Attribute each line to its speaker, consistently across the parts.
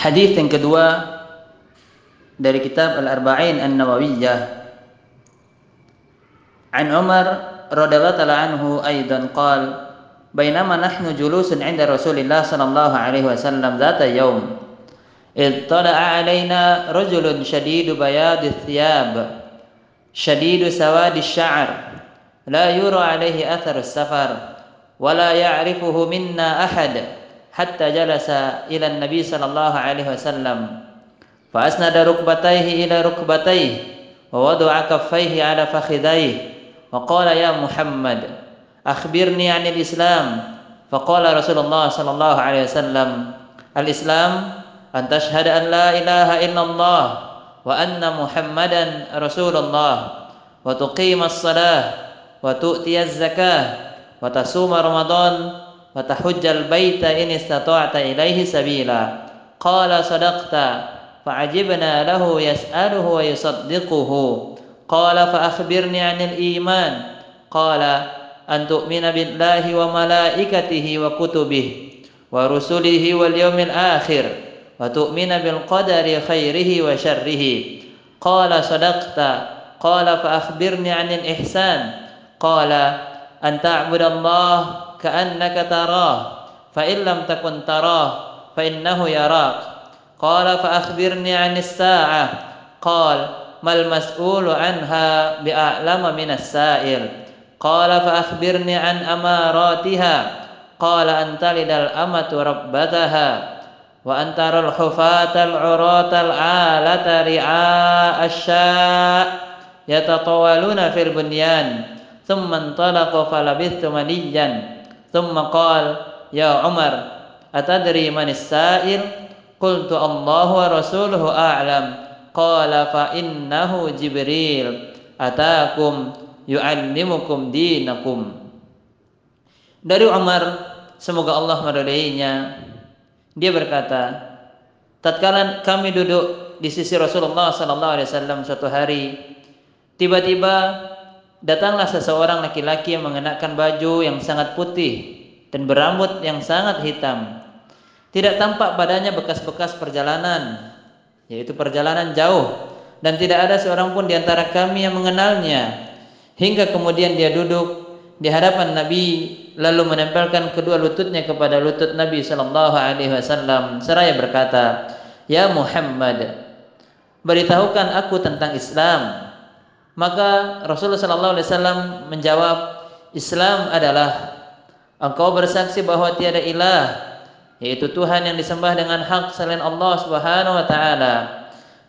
Speaker 1: Hadis yang kedua dari kitab Al-Arba'in An-Nawawiyah. An Umar radhiyallahu ta'ala anhu aidan نحن جلوس عند رسول الله صلى الله عليه وسلم ذات يوم إذ طلع علينا رجل شديد بياض الثياب شديد سواد الشعر لا يرى عليه أثر السفر ولا يعرفه منا أحد حتى جلس إلى النبي صلى الله عليه وسلم. فأسند ركبتيه إلى ركبتيه ووضع كفيه على فخذيه وقال يا محمد أخبرني عن الإسلام. فقال رسول الله صلى الله عليه وسلم الإسلام أن تشهد أن لا إله إلا الله وأن محمدا رسول الله وتقيم الصلاة وتؤتي الزكاة وتصوم رمضان وتحج البيت إن استطعت إليه سبيلا. قال صدقت. فعجبنا له يسأله ويصدقه. قال فأخبرني عن الإيمان. قال أن تؤمن بالله وملائكته وكتبه ورسله واليوم الآخر وتؤمن بالقدر خيره وشره. قال صدقت. قال فأخبرني عن الإحسان. قال أن تعبد الله ka'annaka tarah fa in lam takun tarah fa innahu yarak qala fa akhbirni 'anis sa'ah. Qala mal mas'ulu anha bi'a'lama minas sa'il. Qala fa akhbirni 'an amaratiha. Qala antalidal amatu rabbataha. Wa antarul hufatal uratal alata ri'a asya yatatawaluna fil bunyan. Thumma intalaqa falabithtu maliyan ثم qal, "Ya Umar, atadri من السائل قلت Qultu ورسوله wa rasuluhu a'lam. Qala fa innahu Jibril. Dari Umar, semoga Allah meridainya. Dia berkata, tatkala kami duduk di sisi Rasulullah sallallahu alaihi hari, tiba-tiba datanglah seseorang laki-laki yang mengenakan baju yang sangat putih dan berambut yang sangat hitam. Tidak tampak badannya bekas-bekas perjalanan, yaitu perjalanan jauh dan tidak ada seorang pun di antara kami yang mengenalnya hingga kemudian dia duduk di hadapan Nabi lalu menempelkan kedua lututnya kepada lutut Nabi sallallahu alaihi wasallam seraya berkata, "Ya Muhammad, beritahukan aku tentang Islam." Maka Rasulullah wasallam menjawab, "Islam adalah engkau bersaksi bahwa tiada ilah yaitu Tuhan yang disembah dengan hak selain Allah Subhanahu wa taala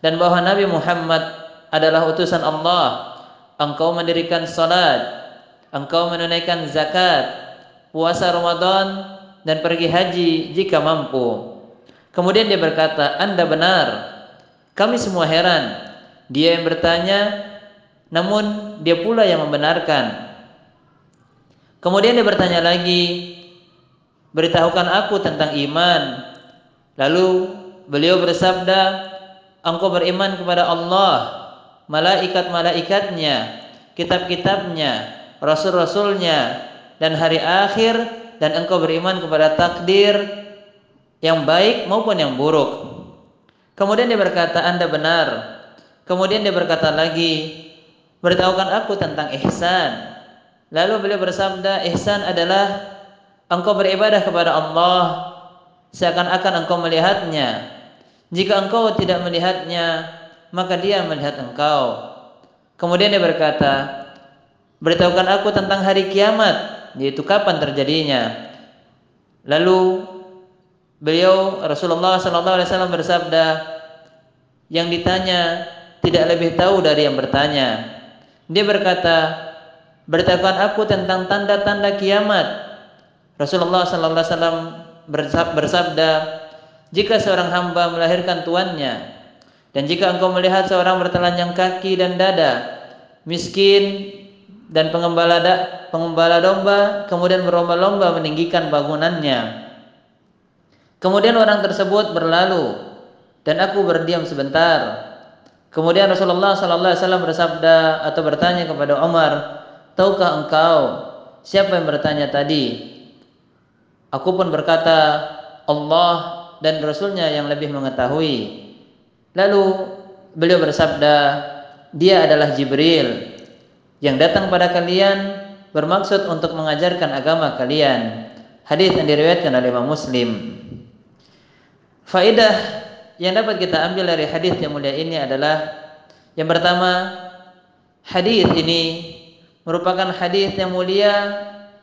Speaker 1: dan bahwa Nabi Muhammad adalah utusan Allah engkau mendirikan salat, engkau menunaikan zakat, puasa Ramadan dan pergi haji jika mampu. Kemudian dia berkata, "Anda benar." Kami semua heran. Dia yang bertanya, namun dia pula yang membenarkan. Kemudian dia bertanya lagi, "Beritahukan aku tentang iman." Lalu beliau bersabda, "Engkau beriman kepada Allah, malaikat-malaikatnya, kitab-kitabnya, rasul-rasulnya, dan hari akhir, dan engkau beriman kepada takdir yang baik maupun yang buruk. Kemudian dia berkata, Anda benar. Kemudian dia berkata lagi, beritahukan aku tentang ihsan. Lalu beliau bersabda, ihsan adalah engkau beribadah kepada Allah seakan-akan engkau melihatnya. Jika engkau tidak melihatnya, maka dia melihat engkau. Kemudian dia berkata, beritahukan aku tentang hari kiamat, yaitu kapan terjadinya. Lalu beliau Rasulullah SAW bersabda, yang ditanya tidak lebih tahu dari yang bertanya. Dia berkata, beritahukan aku tentang tanda-tanda kiamat. Rasulullah SAW bersabda, jika seorang hamba melahirkan tuannya, dan jika engkau melihat seorang bertelanjang kaki dan dada, miskin dan pengembala da, pengembala domba kemudian berlomba-lomba meninggikan bangunannya. Kemudian orang tersebut berlalu dan aku berdiam sebentar. Kemudian Rasulullah sallallahu alaihi wasallam bersabda atau bertanya kepada Umar, "Tahukah engkau siapa yang bertanya tadi?" Aku pun berkata, "Allah dan Rasulnya yang lebih mengetahui. Lalu beliau bersabda, dia adalah Jibril yang datang pada kalian bermaksud untuk mengajarkan agama kalian. Hadis yang diriwayatkan oleh Imam Muslim. Faidah yang dapat kita ambil dari hadis yang mulia ini adalah yang pertama, hadis ini merupakan hadis yang mulia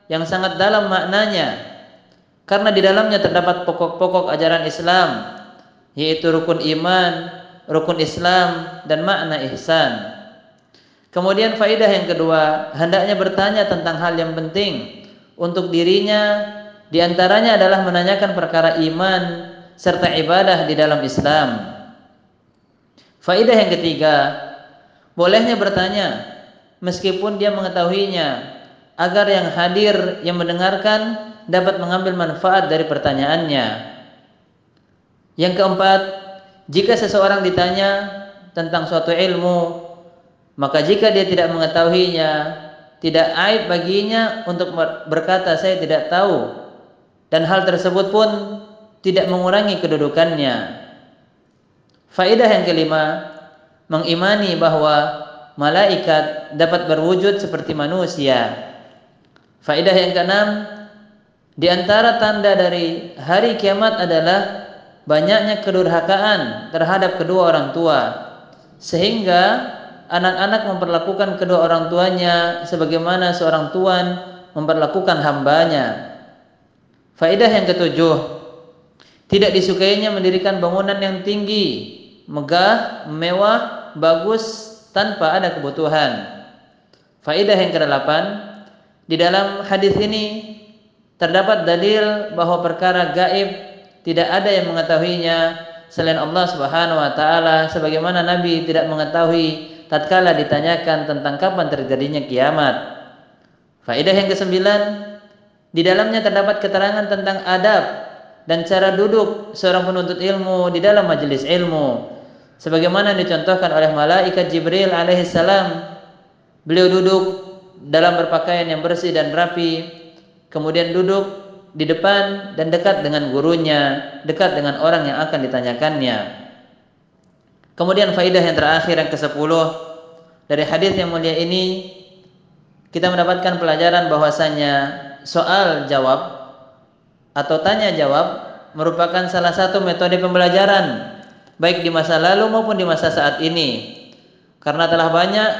Speaker 1: yang sangat dalam maknanya karena di dalamnya terdapat pokok-pokok ajaran Islam yaitu rukun iman, rukun Islam dan makna ihsan. Kemudian faidah yang kedua, hendaknya bertanya tentang hal yang penting untuk dirinya di antaranya adalah menanyakan perkara iman serta ibadah di dalam Islam. Faidah yang ketiga, bolehnya bertanya meskipun dia mengetahuinya agar yang hadir yang mendengarkan dapat mengambil manfaat dari pertanyaannya. Yang keempat, jika seseorang ditanya tentang suatu ilmu maka jika dia tidak mengetahuinya, tidak aib baginya untuk berkata saya tidak tahu dan hal tersebut pun tidak mengurangi kedudukannya. Faedah yang kelima, mengimani bahwa malaikat dapat berwujud seperti manusia. Faedah yang keenam, di antara tanda dari hari kiamat adalah banyaknya kedurhakaan terhadap kedua orang tua sehingga anak-anak memperlakukan kedua orang tuanya sebagaimana seorang tuan memperlakukan hambanya. Faedah yang ketujuh, tidak disukainya mendirikan bangunan yang tinggi, megah, mewah, bagus tanpa ada kebutuhan. Faedah yang kedelapan, di dalam hadis ini terdapat dalil bahwa perkara gaib tidak ada yang mengetahuinya selain Allah Subhanahu wa taala sebagaimana Nabi tidak mengetahui tatkala ditanyakan tentang kapan terjadinya kiamat. Faedah yang kesembilan, di dalamnya terdapat keterangan tentang adab dan cara duduk seorang penuntut ilmu di dalam majelis ilmu. Sebagaimana dicontohkan oleh malaikat Jibril alaihissalam, beliau duduk dalam berpakaian yang bersih dan rapi, kemudian duduk di depan dan dekat dengan gurunya, dekat dengan orang yang akan ditanyakannya. Kemudian faidah yang terakhir yang ke-10 dari hadis yang mulia ini kita mendapatkan pelajaran bahwasanya soal jawab atau tanya jawab merupakan salah satu metode pembelajaran baik di masa lalu maupun di masa saat ini. Karena telah banyak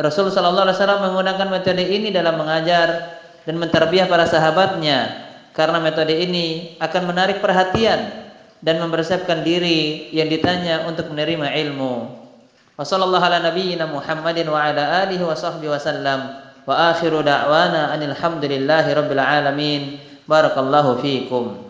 Speaker 1: Rasul sallallahu alaihi wasallam menggunakan metode ini dalam mengajar dan menterbiah para sahabatnya karena metode ini akan menarik perhatian dan mempersiapkan diri yang ditanya untuk menerima ilmu. Wassallallahu ala nabiyyina wa ala da'wana anil hamdulillahi rabbil alamin. بارك الله فيكم.